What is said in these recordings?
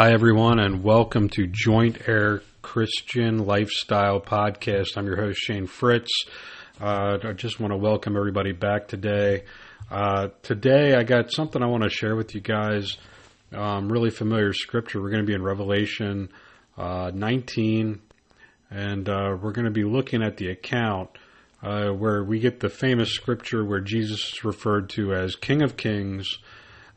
Hi, everyone, and welcome to Joint Heir Christian Lifestyle Podcast. I'm your host, Shane Fritz. Uh, I just want to welcome everybody back today. Uh, today, I got something I want to share with you guys. Um, really familiar scripture. We're going to be in Revelation uh, 19, and uh, we're going to be looking at the account uh, where we get the famous scripture where Jesus is referred to as King of Kings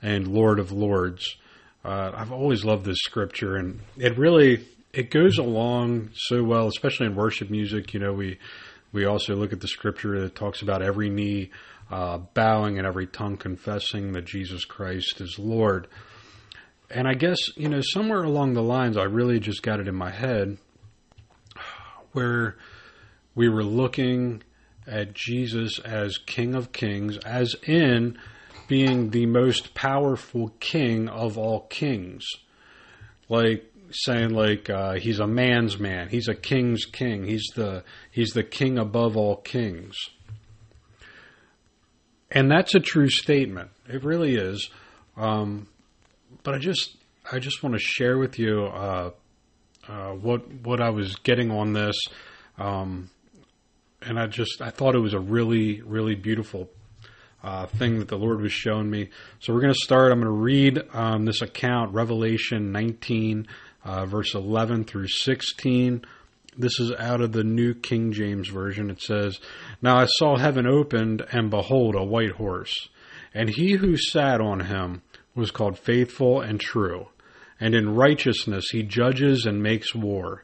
and Lord of Lords. Uh, I've always loved this scripture, and it really it goes along so well, especially in worship music. You know, we we also look at the scripture that talks about every knee uh, bowing and every tongue confessing that Jesus Christ is Lord. And I guess you know somewhere along the lines, I really just got it in my head where we were looking at Jesus as King of Kings, as in being the most powerful king of all kings. Like saying like uh, he's a man's man, he's a king's king, he's the he's the king above all kings. And that's a true statement. It really is. Um, but I just I just want to share with you uh, uh, what what I was getting on this, um, and I just I thought it was a really really beautiful uh, thing that the Lord was showing me. So we're going to start. I'm going to read um, this account, Revelation 19, uh, verse 11 through 16. This is out of the New King James Version. It says, Now I saw heaven opened, and behold, a white horse. And he who sat on him was called Faithful and True. And in righteousness he judges and makes war.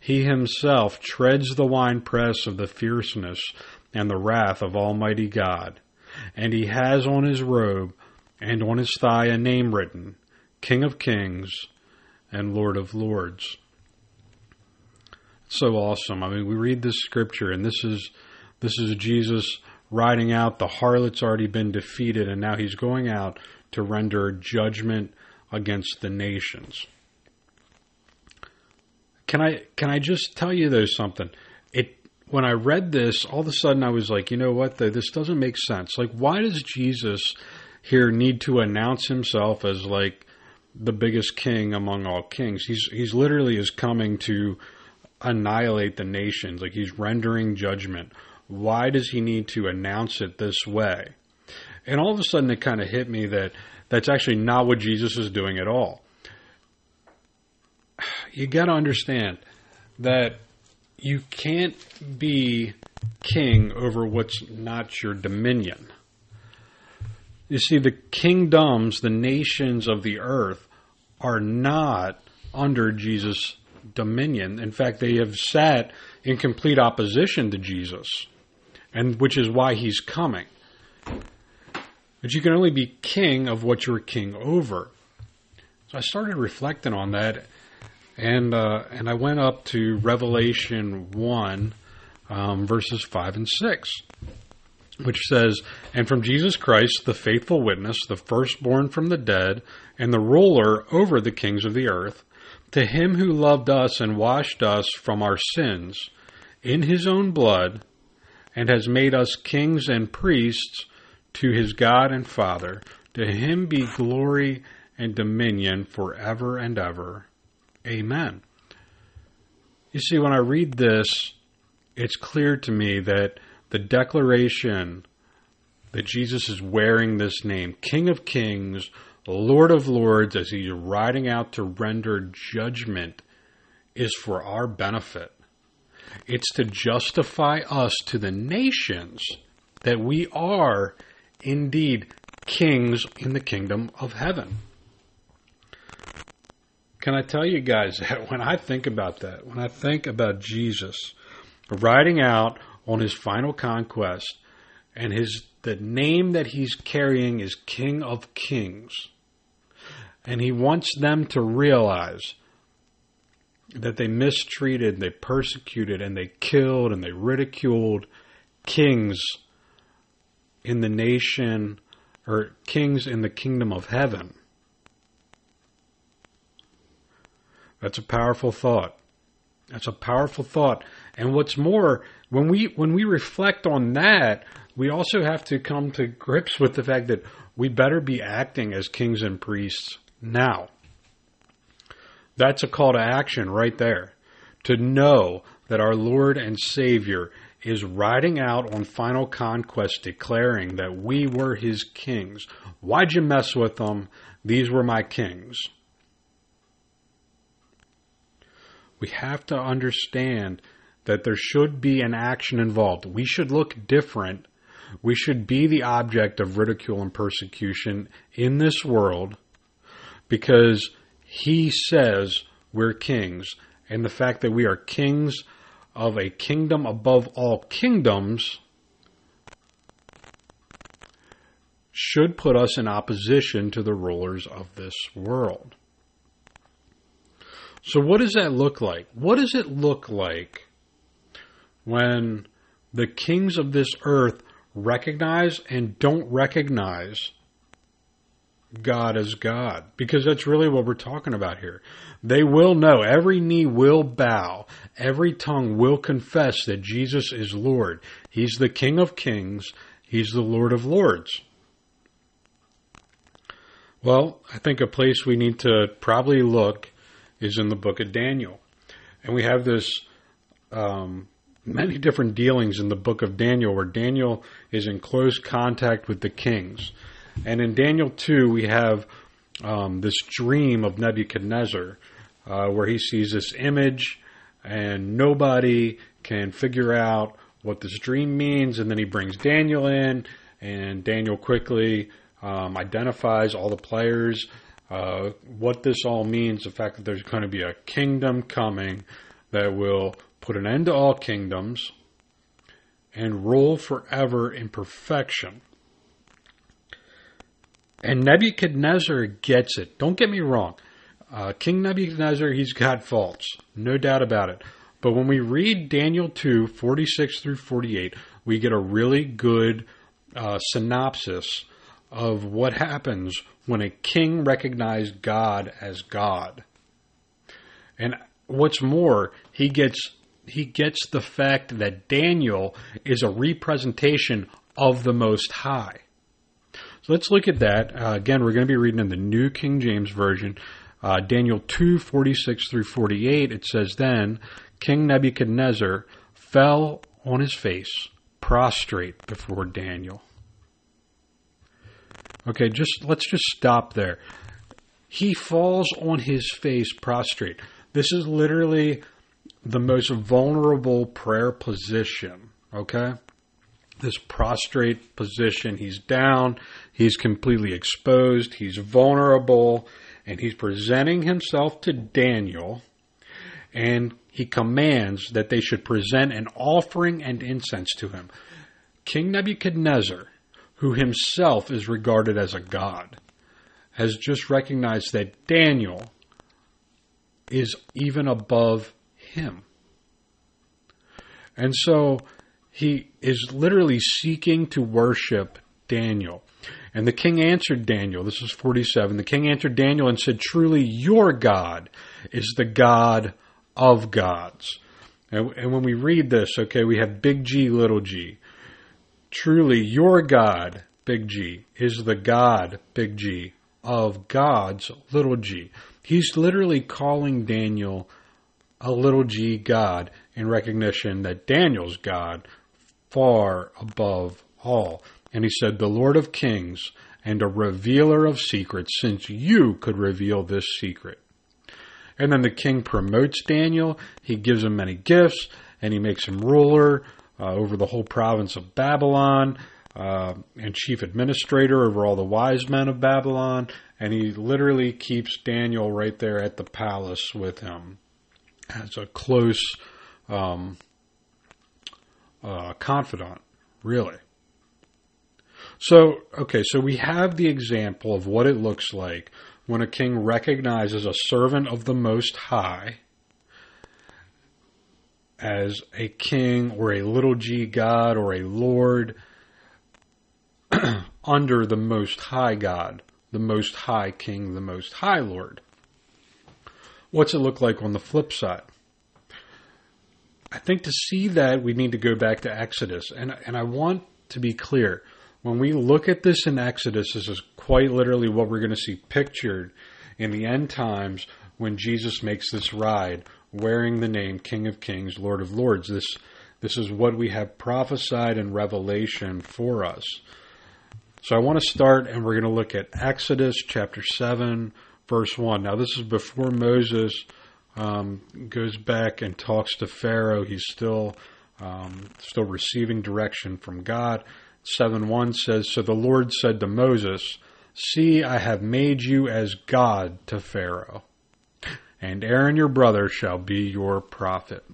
He himself treads the winepress of the fierceness and the wrath of Almighty God. And he has on his robe and on his thigh a name written, King of Kings and Lord of Lords. so awesome. I mean, we read this scripture, and this is this is Jesus riding out. The harlot's already been defeated, and now he's going out to render judgment against the nations. Can I can I just tell you though something? It when I read this, all of a sudden I was like, you know what? though, This doesn't make sense. Like, why does Jesus here need to announce himself as like the biggest king among all kings? He's he's literally is coming to annihilate the nations. Like he's rendering judgment. Why does he need to announce it this way? And all of a sudden, it kind of hit me that that's actually not what Jesus is doing at all. You got to understand that you can't be king over what's not your dominion. You see, the kingdoms, the nations of the earth, are not under Jesus' dominion. In fact, they have sat in complete opposition to Jesus, and which is why he's coming. But you can only be king of what you're king over. So I started reflecting on that, and uh, and I went up to Revelation one, um, verses five and six, which says, "And from Jesus Christ, the faithful witness, the firstborn from the dead, and the ruler over the kings of the earth, to him who loved us and washed us from our sins in his own blood, and has made us kings and priests." to his God and Father. To him be glory and dominion forever and ever. Amen. You see, when I read this, it's clear to me that the declaration that Jesus is wearing this name, King of Kings, Lord of Lords, as he's riding out to render judgment, is for our benefit. It's to justify us to the nations that we are indeed kings in the kingdom of heaven. Can I tell you guys that when I think about that, when I think about Jesus riding out on his final conquest and his the name that he's carrying is King of Kings, and he wants them to realize that they mistreated, they persecuted, and they killed and they ridiculed kings in the nation or kings in the kingdom of heaven. That's a powerful thought. That's a powerful thought. And what's more, when we when we reflect on that, we also have to come to grips with the fact that we better be acting as kings and priests now. That's a call to action right there. To know that our Lord and Savior is riding out on final conquest, declaring that we were his kings. Why'd you mess with them? These were my kings. We have to understand that there should be an action involved. We should look different. We should be the object of ridicule and persecution in this world because he says we're kings. And the fact that we are kings of a kingdom above all kingdoms should put us in opposition to the rulers of this world. So, what does that look like? What does it look like when the kings of this earth recognize and don't recognize God as God? Because that's really what we're talking about here. They will know, every knee will bow, every tongue will confess that Jesus is Lord. He's the King of kings, He's the Lord of lords. Well, I think a place we need to probably look is in the book of Daniel. And we have this um, many different dealings in the book of Daniel where Daniel is in close contact with the kings. And in Daniel 2, we have um, this dream of Nebuchadnezzar uh, where he sees this image and nobody can figure out what this dream means. And then he brings Daniel in, and Daniel quickly um, identifies all the players uh, what this all means, the fact that there's going to be a kingdom coming that will put an end to all kingdoms and rule forever in perfection. And Nebuchadnezzar gets it. Don't get me wrong. Uh, King Nebuchadnezzar, he's got faults, no doubt about it. But when we read Daniel 2, 46 through 48, we get a really good uh, synopsis of what happens when a king recognized God as God. And what's more, he gets he gets the fact that Daniel is a representation of the Most High. So let's look at that. Uh, again, we're going to be reading in the New King James Version, uh, Daniel 2 46 through 48. It says, Then King Nebuchadnezzar fell on his face, prostrate before Daniel. Okay, just let's just stop there. He falls on his face prostrate. This is literally the most vulnerable prayer position, okay? This prostrate position, he's down, he's completely exposed, he's vulnerable, and he's presenting himself to Daniel, and he commands that they should present an offering and incense to him. King Nebuchadnezzar who himself is regarded as a god, has just recognized that Daniel is even above him. And so he is literally seeking to worship Daniel. And the king answered Daniel, this is 47. The king answered Daniel and said, Truly, your God is the God of gods. And, and when we read this, okay, we have big G, little g. Truly, your God, big G, is the God, big G, of gods, little g. He's literally calling Daniel a little g God in recognition that Daniel's God far above all. And he said, The Lord of Kings and a revealer of secrets, since you could reveal this secret. And then the king promotes Daniel. He gives him many gifts and he makes him ruler uh, over the whole province of Babylon uh, and chief administrator over all the wise men of Babylon. And he literally keeps Daniel right there at the palace with him as a close um, uh, confidant, really. So, okay, so we have the example of what it looks like when a king recognizes a servant of the Most High as a king or a little g God or a lord under the Most High God, the Most High King, the Most High Lord. What's it look like on the flip side? I think to see that we need to go back to Exodus, and and I want to be clear. When we look at this in Exodus, this is quite literally what we're going to see pictured in the end times when Jesus makes this ride wearing the name King of Kings, Lord of Lords. This this is what we have prophesied in Revelation for us. So I want to start and we're going to look at Exodus chapter 7 verse 1. Now this is before Moses um, goes back and talks to Pharaoh. He's still um, still receiving direction from God. 7 1 says, So the Lord said to Moses, See, I have made you as God to Pharaoh, and Aaron your brother shall be your prophet.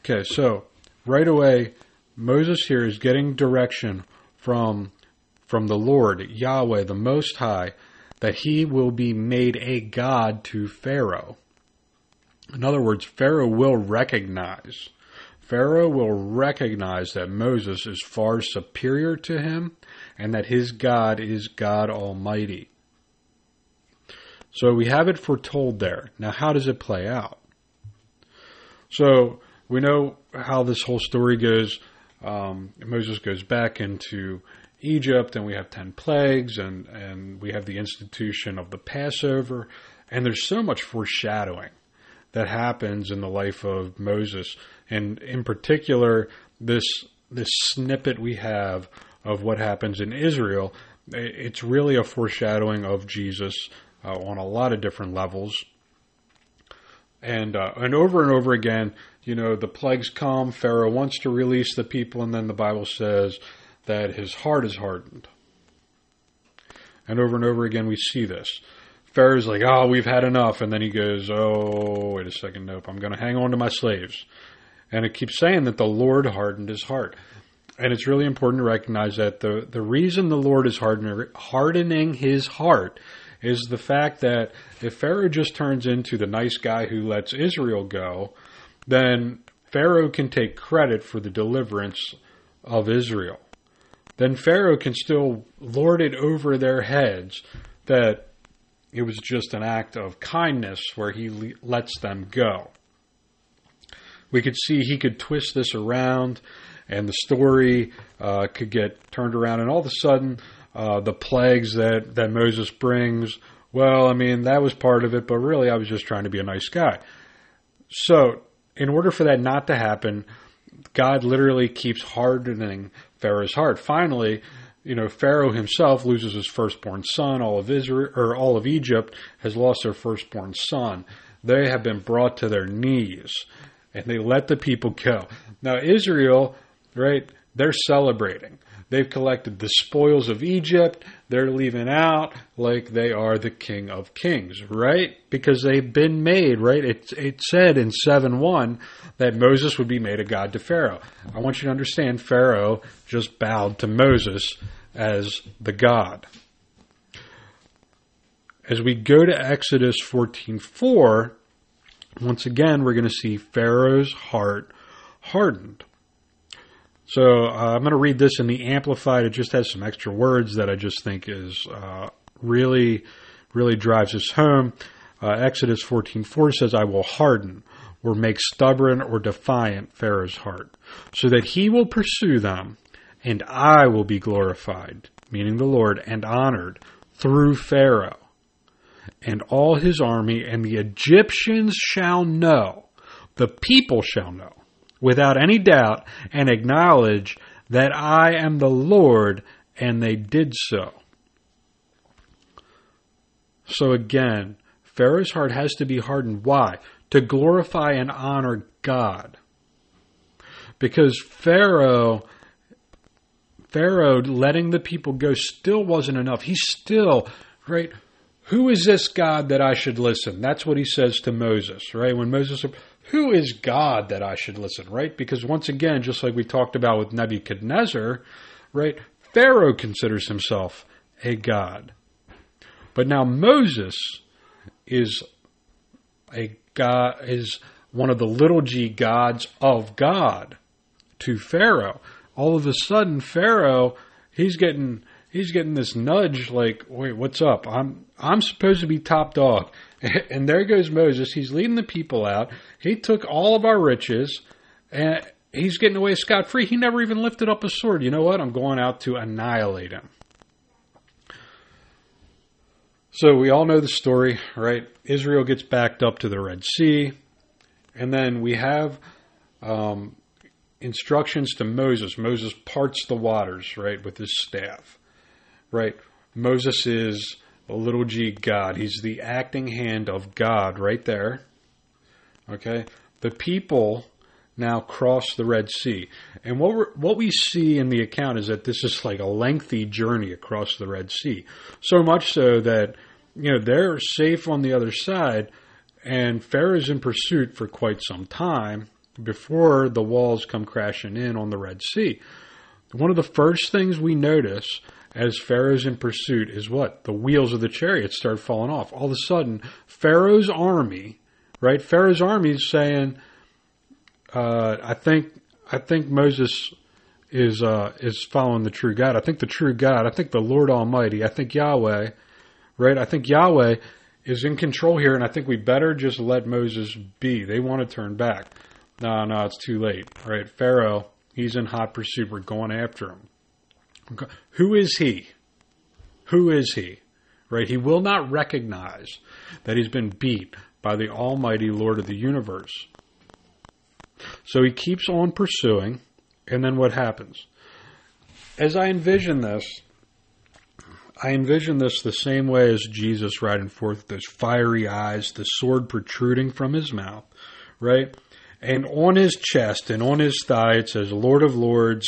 Okay, so right away, Moses here is getting direction from from the Lord, Yahweh, the Most High, that he will be made a God to Pharaoh. In other words, Pharaoh will recognize Pharaoh will recognize that Moses is far superior to him and that his God is God Almighty. So we have it foretold there. Now, how does it play out? So we know how this whole story goes. Um, Moses goes back into Egypt, and we have 10 plagues, and, and we have the institution of the Passover. And there's so much foreshadowing that happens in the life of Moses, and in particular, this this snippet we have of what happens in Israel. It's really a foreshadowing of Jesus uh, on a lot of different levels, and uh, and over and over again, you know, the plagues come. Pharaoh wants to release the people, and then the Bible says that his heart is hardened. And over and over again, we see this. Pharaoh's like, oh, we've had enough. And then he goes, oh, wait a second, nope, I'm going to hang on to my slaves. And it keeps saying that the Lord hardened his heart. And it's really important to recognize that the, the reason the Lord is hardening, hardening his heart is the fact that if Pharaoh just turns into the nice guy who lets Israel go, then Pharaoh can take credit for the deliverance of Israel. Then Pharaoh can still lord it over their heads that it was just an act of kindness where he lets them go. We could see he could twist this around and the story uh, could get turned around, and all of a sudden, uh, the plagues that, that Moses brings, well, I mean, that was part of it, but really I was just trying to be a nice guy. So, in order for that not to happen, God literally keeps hardening Pharaoh's heart. Finally, you know, Pharaoh himself loses his firstborn son. All of Israel or all of Egypt has lost their firstborn son. They have been brought to their knees, and they let the people go. Now, Israel, right? They're celebrating. They've collected the spoils of Egypt. They're leaving out like they are the king of kings, right? Because they've been made, right? It, it said in 7 1 that Moses would be made a god to Pharaoh. I want you to understand Pharaoh just bowed to Moses as the God. As we go to Exodus 14:4, once again we're going to see Pharaoh's heart hardened. So uh, I'm going to read this in the Amplified. It just has some extra words that I just think is uh, really, really drives us home. Uh, Exodus 14:4 says, "I will harden or make stubborn or defiant Pharaoh's heart, so that he will pursue them, and I will be glorified, meaning the Lord, and honored through Pharaoh." And all his army, and the Egyptians shall know, the people shall know, without any doubt and acknowledge that I am the Lord, and they did so. So again, Pharaoh's heart has to be hardened. Why? To glorify and honor God. Because Pharaoh, Pharaoh letting the people go still wasn't enough. He still, right? Who is this God that I should listen? That's what he says to Moses, right? When Moses who is God that I should listen, right? Because once again, just like we talked about with Nebuchadnezzar, right? Pharaoh considers himself a God. But now Moses is a God, is one of the little g gods of God to Pharaoh. All of a sudden, Pharaoh, he's getting he's getting this nudge like, wait, what's up? I'm I'm supposed to be top dog. And there goes Moses. He's leading the people out. He took all of our riches and he's getting away scot free. He never even lifted up a sword. You know what? I'm going out to annihilate him. So we all know the story, right? Israel gets backed up to the Red Sea, and then we have um, instructions to Moses. Moses parts the waters, right, with his staff, right? Moses is a little g God. He's the acting hand of God right there. Okay? The people now cross the Red Sea. And what what we see in the account is that this is like a lengthy journey across the Red Sea. So much so that you know they're safe on the other side and Pharaoh's in pursuit for quite some time before the walls come crashing in on the Red Sea. One of the first things we notice as Pharaoh's in pursuit is what? The wheels of the chariot start falling off. All of a sudden, Pharaoh's army, right? Pharaoh's army is saying, uh, I think I think Moses is uh, is following the true God. I think the true God. I think the Lord Almighty. I think Yahweh, right? I think Yahweh is in control here, and I think we better just let Moses be. They want to turn back. No, no, it's too late. Right? Pharaoh, he's in hot pursuit. We're going after him. Who is he? Who is he? Right? He will not recognize that he's been beat by the Almighty Lord of the universe. So he keeps on pursuing, and then what happens? As I envision this, I envision this the same way as Jesus riding forth those fiery eyes, the sword protruding from his mouth, right? And on his chest and on his thigh it says, Lord of Lords,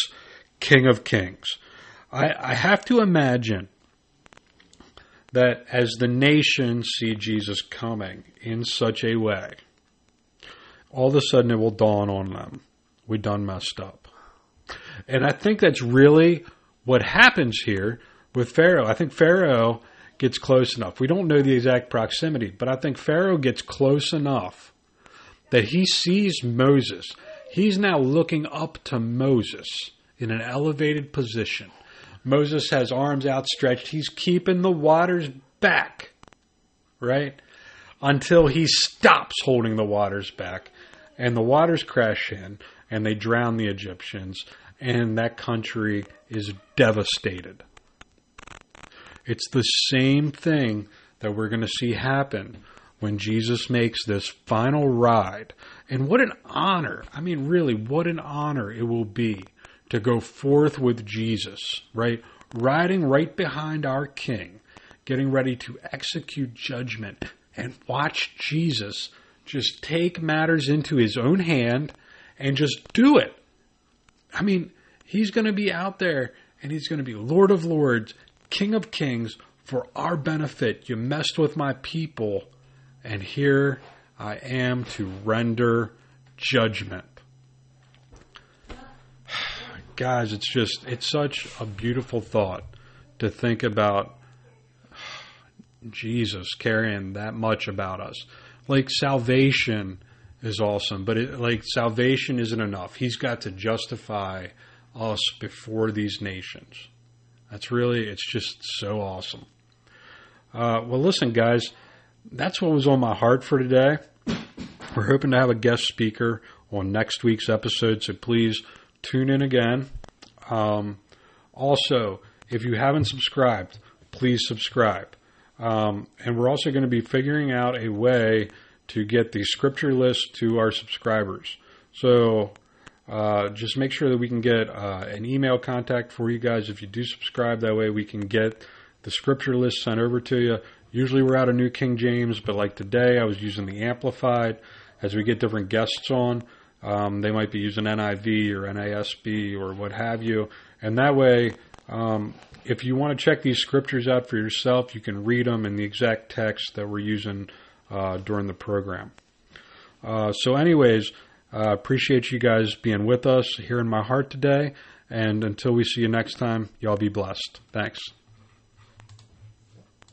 King of Kings. I, I have to imagine that as the nations see Jesus coming in such a way, all of a sudden it will dawn on them. We done messed up. And I think that's really what happens here with Pharaoh. I think Pharaoh gets close enough. We don't know the exact proximity, but I think Pharaoh gets close enough that he sees Moses. He's now looking up to Moses in an elevated position. Moses has arms outstretched. He's keeping the waters back, right? Until he stops holding the waters back and the waters crash in and they drown the Egyptians, and that country is devastated. It's the same thing that we're going to see happen when Jesus makes this final ride. And what an honor! I mean, really, what an honor it will be to go forth with Jesus, right? Riding right behind our King, getting ready to execute judgment and watch Jesus just take matters into his own hand and just do it. I mean, he's going to be out there and he's going to be Lord of Lords, King of Kings for our benefit. You messed with my people, and here I am to render judgment. Guys, it's just, it's such a beautiful thought to think about Jesus carrying that much about us like salvation is awesome, but it, like salvation isn't enough. He's got to justify us before these nations. That's really, it's just so awesome. Uh, well, listen, guys, that's what was on my heart for today. We're hoping to have a guest speaker on next week's episode, so please tune in again. Um, also, if you haven't subscribed, please subscribe. Um, and we're also going to be figuring out a way to get the scripture list to our subscribers. So uh, just make sure that we can get uh, an email contact for you guys if you do subscribe. That way we can get the scripture list sent over to you. Usually we're out of New King James, but like today I was using the Amplified. As we get different guests on, um, they might be using NIV or NASB or what have you. And that way, um, if you want to check these scriptures out for yourself, you can read them in the exact text that we're using uh, during the program. Uh, so, anyways, uh, appreciate you guys being with us here in my heart today. And until we see you next time, y'all be blessed. Thanks.